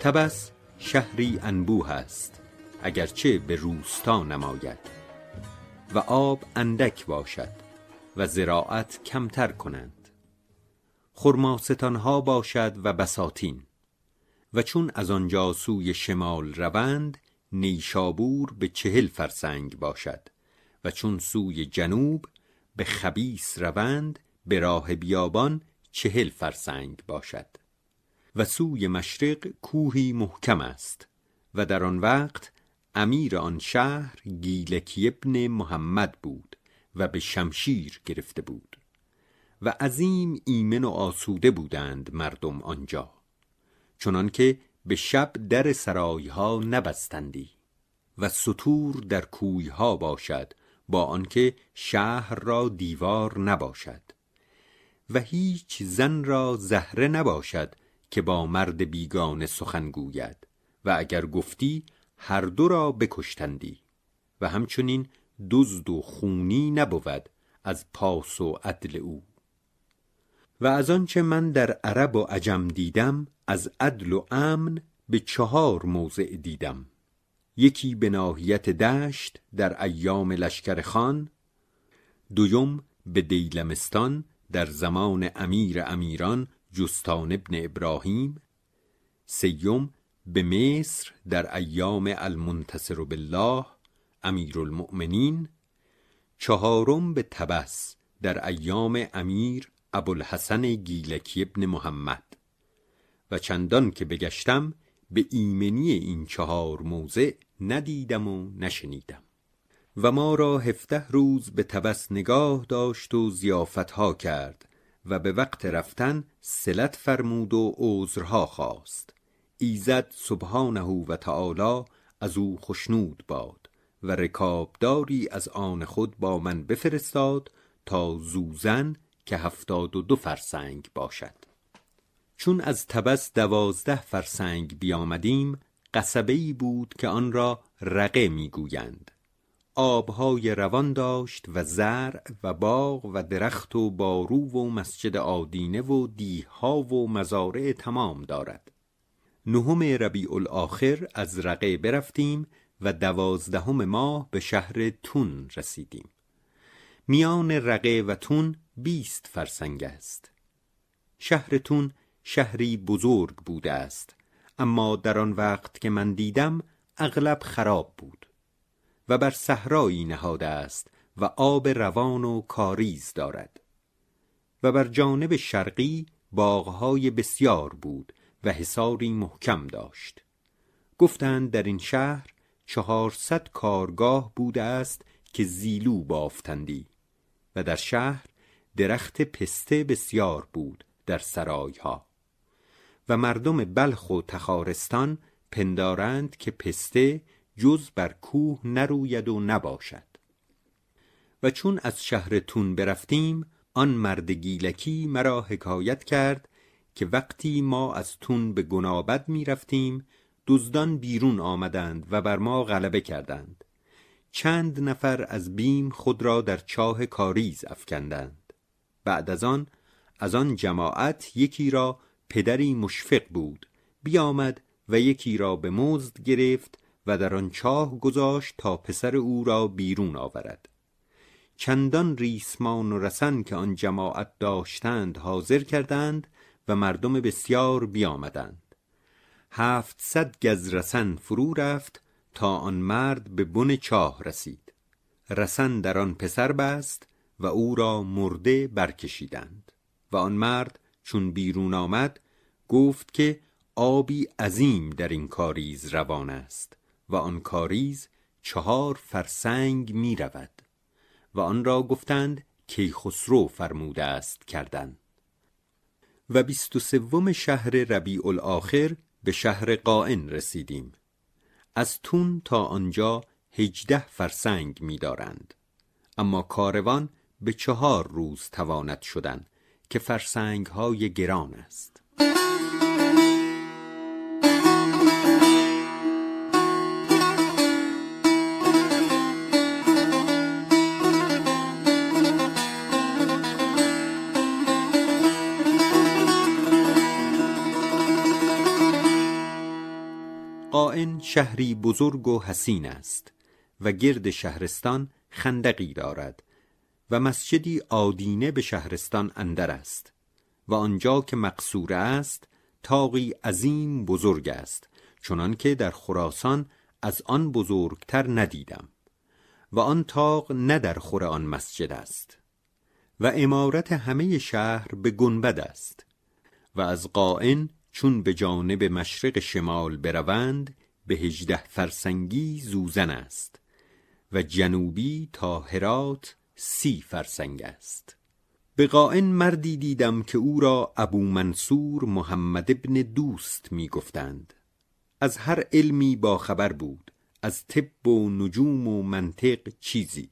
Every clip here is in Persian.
تبس شهری انبوه است اگرچه به روستا نماید. و آب اندک باشد و زراعت کمتر کنند. خرماستانها باشد و بساتین. و چون از آنجا سوی شمال روند نیشابور به چهل فرسنگ باشد. و چون سوی جنوب به خبیس روند به راه بیابان چهل فرسنگ باشد. و سوی مشرق کوهی محکم است و در آن وقت امیر آن شهر گیلکی ابن محمد بود و به شمشیر گرفته بود و عظیم ایمن و آسوده بودند مردم آنجا چنانکه به شب در سرایها نبستندی و سطور در کویها باشد با آنکه شهر را دیوار نباشد و هیچ زن را زهره نباشد که با مرد بیگانه سخن گوید و اگر گفتی هر دو را بکشتندی و همچنین دزد و خونی نبود از پاس و عدل او. و از آنچه من در عرب و عجم دیدم از عدل و امن به چهار موضع دیدم. یکی به ناحیت دشت در ایام لشکر خان دویم به دیلمستان در زمان امیر امیران جستان ابن ابراهیم سیم به مصر در ایام المنتصر بالله امیر المؤمنین چهارم به تبس در ایام امیر ابوالحسن گیلکی ابن محمد. و چندان که بگشتم به ایمنی این چهار موضع ندیدم و نشنیدم. و ما را هفده روز به تبس نگاه داشت و زیافتها کرد. و به وقت رفتن صلت فرمود و عذرها خواست. ایزد سبحانه و تعالی از او خشنود باد و رکابداری از آن خود با من بفرستاد تا زوزن که هفتاد و دو فرسنگ باشد. چون از تبس دوازده فرسنگ بیامدیم قصبه ای بود که آن را رقه می‌گویند. آبهای روان داشت و زرع و باغ و درخت و بارو و مسجد آدینه و دیها و مزارع تمام دارد. نهم ربیع الاخر از رقه برفتیم و دوازدهم ماه به شهر تون رسیدیم. میان رقه و تون بیست فرسنگ است. شهر تون شهری بزرگ بوده است اما در آن وقت که من دیدم اغلب خراب بود. و بر صحرایی نهاده است و آب روان و کاریز دارد. و بر جانب شرقی باغهای بسیار بود و حصاری محکم داشت. گفتند در این شهر چهارصد کارگاه بوده است که زیلو بافتندی و در شهر درخت پسته بسیار بود در سرایها. و مردم بلخ و تخارستان پندارند که پسته جز بر کوه نروید و نباشد. و چون از شهر تون برفتیم آن مرد گیلکی مرا حکایت کرد که وقتی ما از تون به گنابد می رفتیم دزدان بیرون آمدند و بر ما غلبه کردند. چند نفر از بیم خود را در چاه کاریز افکندند. بعد از آن از آن جماعت یکی را پدری مشفق بود بیامد و یکی را به مزد گرفت و در آن چاه گذاشت تا پسر او را بیرون آورد. چندان ریسمان و رسن که آن جماعت داشتند حاضر کردند و مردم بسیار بیامدند. هفتصد گز رسن فرو رفت تا آن مرد به بن چاه رسید. رسن در آن پسر بست و او را مرده برکشیدند و آن مرد چون بیرون آمد گفت که آبی عظیم در این کاریز روان است. و آن کاریز چهار فرسنگ می رود و آن را گفتند کیخسرو فرموده است کردن. و بیست و سوم شهر ربیع الاخر به شهر قائن رسیدیم. از تون تا آنجا هجده فرسنگ می‌دارند. اما کاروان به چهار روز تواند شدن که فرسنگ های گران است. قائن شهری بزرگ و حسین است و گرد شهرستان خندقی دارد و مسجدی آدینه به شهرستان اندر است و آنجا که مقصور است تاقی عظیم بزرگ است چنان که در خراسان از آن بزرگتر ندیدم و آن تاق نه در خور آن مسجد است و امارت همه شهر به گنبد است و از قائن چون به جانب مشرق شمال بروند به هجده فرسنگی زوزن است و جنوبی تا هرات سی فرسنگ است. به قائن مردی دیدم که او را ابو منصور محمد ابن دوست می گفتند. از هر علمی با خبر بود از طب و نجوم و منطق چیزی.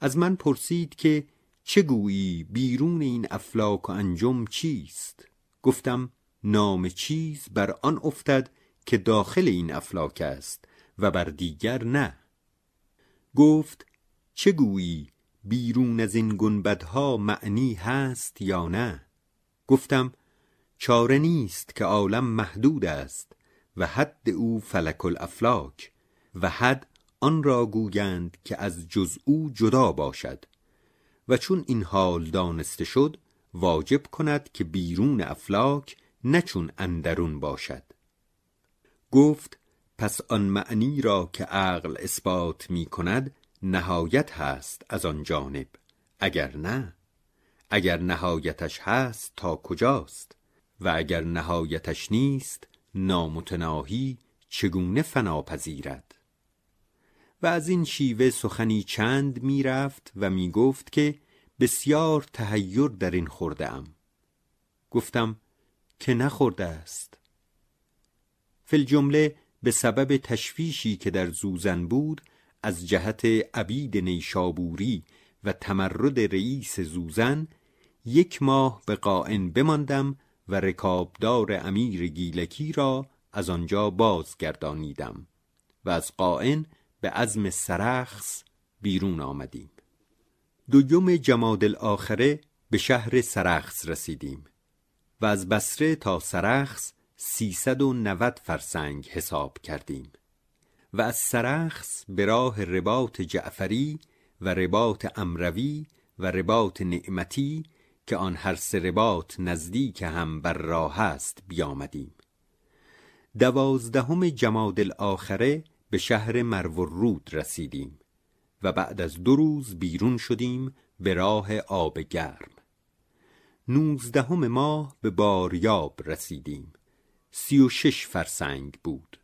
از من پرسید که چه گویی بیرون این افلاک و انجم چیست؟ گفتم نام چیز بر آن افتد که داخل این افلاک است و بر دیگر نه. گفت چه گویی؟ بیرون از این گنبدها معنی هست یا نه؟ گفتم چاره نیست که عالم محدود است و حد او فلک الافلاک و حد آن را گویند که از جز او جدا باشد و چون این حال دانسته شد واجب کند که بیرون افلاک نه چون اندرون باشد. گفت پس آن معنی را که عقل اثبات می کند نهایت هست از آن جانب. اگر نه اگر نهایتش هست تا کجاست؟ و اگر نهایتش نیست نامتناهی چگونه فنا پذیرد؟ و از این شیوه سخنی چند می‌رفت و می‌گفت که بسیار تهیر در این خورده ام. گفتم که نخورده است. فی جمله به سبب تشویشی که در زوزن بود از جهت عبید نیشابوری و تمرد رئیس زوزن یک ماه به قائن بماندم و رکابدار امیر گیلکی را از آنجا بازگردانیدم و از قائن به عزم سرخس بیرون آمدیم. دوم جماد الاخره به شهر سرخس رسیدیم و از بسره تا سرخس سیصد و نود فرسنگ حساب کردیم و از سرخس به راه رباط جعفری و رباط امروی و رباط نعمتی که آن هر سه رباط نزدیک هم بر راه است بیامدیم. دوازدهم جماد الاخره به شهر مرو رود رسیدیم و بعد از دو روز بیرون شدیم به راه آب گرم. نوزدهم ماه به باریاب رسیدیم. سی و شش فرسنگ بود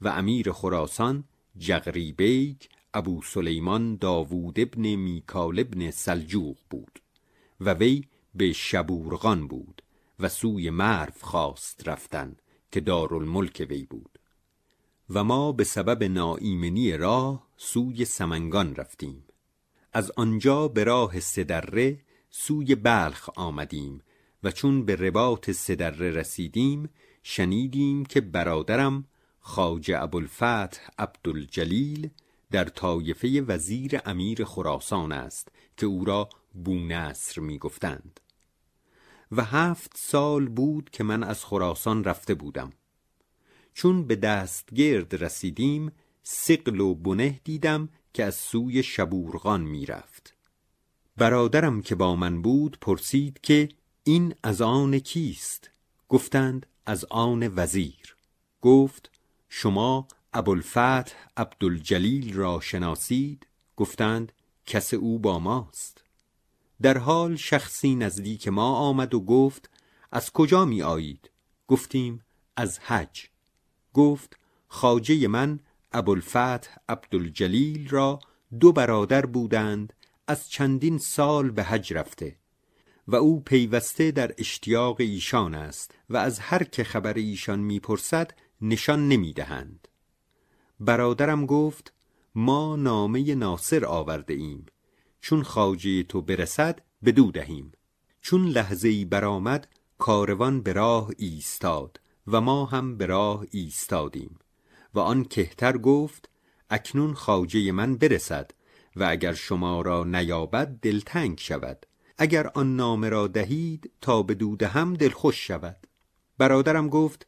و امیر خراسان جغری بیگ ابو سلیمان داوود ابن میکال ابن سلجوق بود و وی به شبورغان بود و سوی مرو خواست رفتن که دارالملک وی بود و ما به سبب ناایمنی راه سوی سمنگان رفتیم. از آنجا به راه سدره سوی بلخ آمدیم و چون به رباط سدره رسیدیم شنیدیم که برادرم خواجه ابوالفتح عبدالجلیل در طایفه وزیر امیر خراسان است که او را بونصر می گفتند و هفت سال بود که من از خراسان رفته بودم. چون به دستگرد رسیدیم سقل و بنه دیدم که از سوی شبورغان می رفت برادرم که با من بود پرسید که این از آن کیست؟ گفتند از آن وزیر گفت شما ابوالفتح عبدالجلیل را شناسید؟ گفتند کس او با ماست. در حال شخصی نزدیک ما آمد و گفت از کجا می آیید؟ گفتیم از حج. گفت خاجه من ابوالفتح عبدالجلیل را دو برادر بودند از چندین سال به حج رفته. و او پیوسته در اشتیاق ایشان است و از هر که خبر ایشان می‌پرسد نشان نمی‌دهند. برادرم گفت ما نامه ناصر آورده ایم. چون خاجه تو برسد بدو دهیم. چون لحظه ای برآمد کاروان به راه ایستاد و ما هم به راه ایستادیم. و آن کهتر گفت اکنون خاجه من برسد و اگر شما را نیابد دلتنگ شود. اگر آن نامه را دهید تا به دوده هم دلخوش شود. برادرم گفت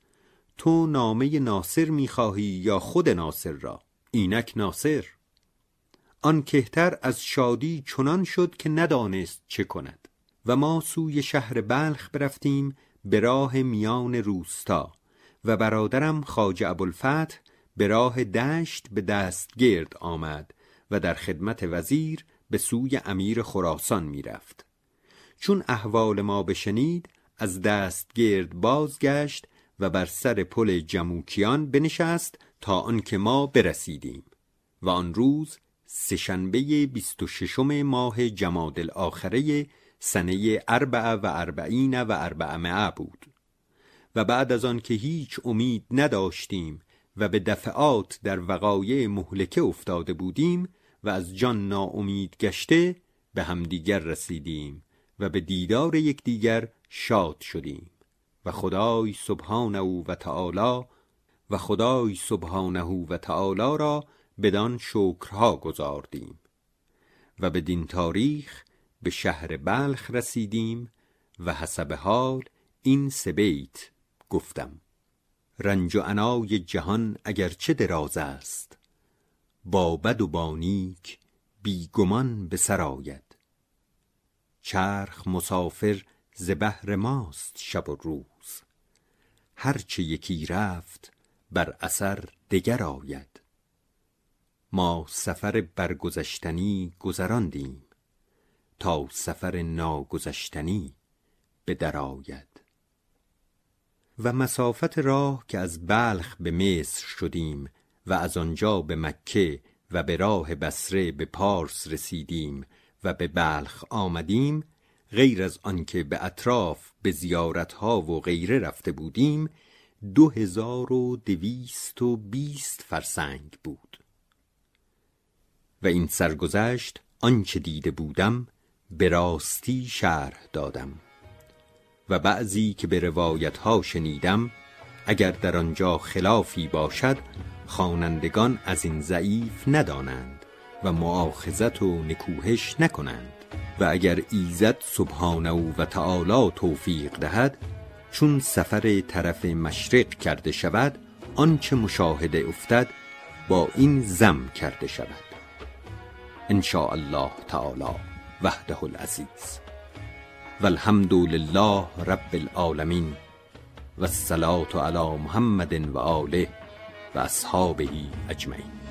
تو نامه ناصر می‌خواهی یا خود ناصر را؟ اینک ناصر. آن کهتر از شادی چنان شد که ندانست چه کند. و ما سوی شهر بلخ برفتیم به راه میان روستا و برادرم خاج ابوالفتح به راه دشت به دستگرد آمد و در خدمت وزیر به سوی امیر خراسان می‌رفت. چون احوال ما بشنید از دستگرد بازگشت و بر سر پل جموکیان بنشست تا آنکه ما برسیدیم و آن روز سهشنبه بیست و ششم ماه جماد الاخره سنه اربع و اربعین و اربعمعه بود و بعد از آن که هیچ امید نداشتیم و به دفعات در وقایع مهلکه افتاده بودیم و از جان ناامید گشته به همدیگر رسیدیم و به دیدار یکدیگر شاد شدیم. و خدای سبحانه و تعالی و خدای سبحانه و تعالی را بدان شکرها گذاردیم و بدین تاریخ به شهر بلخ رسیدیم و حسب حال این سه بیت گفتم. رنج و عنای جهان اگرچه دراز است با بد و با نیک بی گمان به سر آید. چرخ مسافر ز بهر ماست شب و روز. هرچه یکی رفت بر اثر دگر آید. ما سفر برگذشتنی گذراندیم تا سفر ناگذشتنی به در آید. و مسافت راه که از بلخ به مصر شدیم و از آنجا به مکه و به راه بصره به پارس رسیدیم و به بلخ آمدیم غیر از آنکه به اطراف به زیارتها و غیره رفته بودیم دو هزار و دویست و بیست فرسنگ بود. و این سرگذشت آنچه دیده بودم به راستی شرح دادم. و بعضی که به روایت ها شنیدم اگر در آنجا خلافی باشد خوانندگان از این ضعیف ندانند. و معاخذت و نکوهش نکنند. و اگر ایزد سبحانه و تعالی توفیق دهد چون سفر طرف مشرق کرده شود آنچه مشاهده افتد با این زم کرده شود. ان الله تعالی وحده العزیز. والحمد لله رب العالمین و الصلاة علی محمد و آله و اصحابه اجمعین.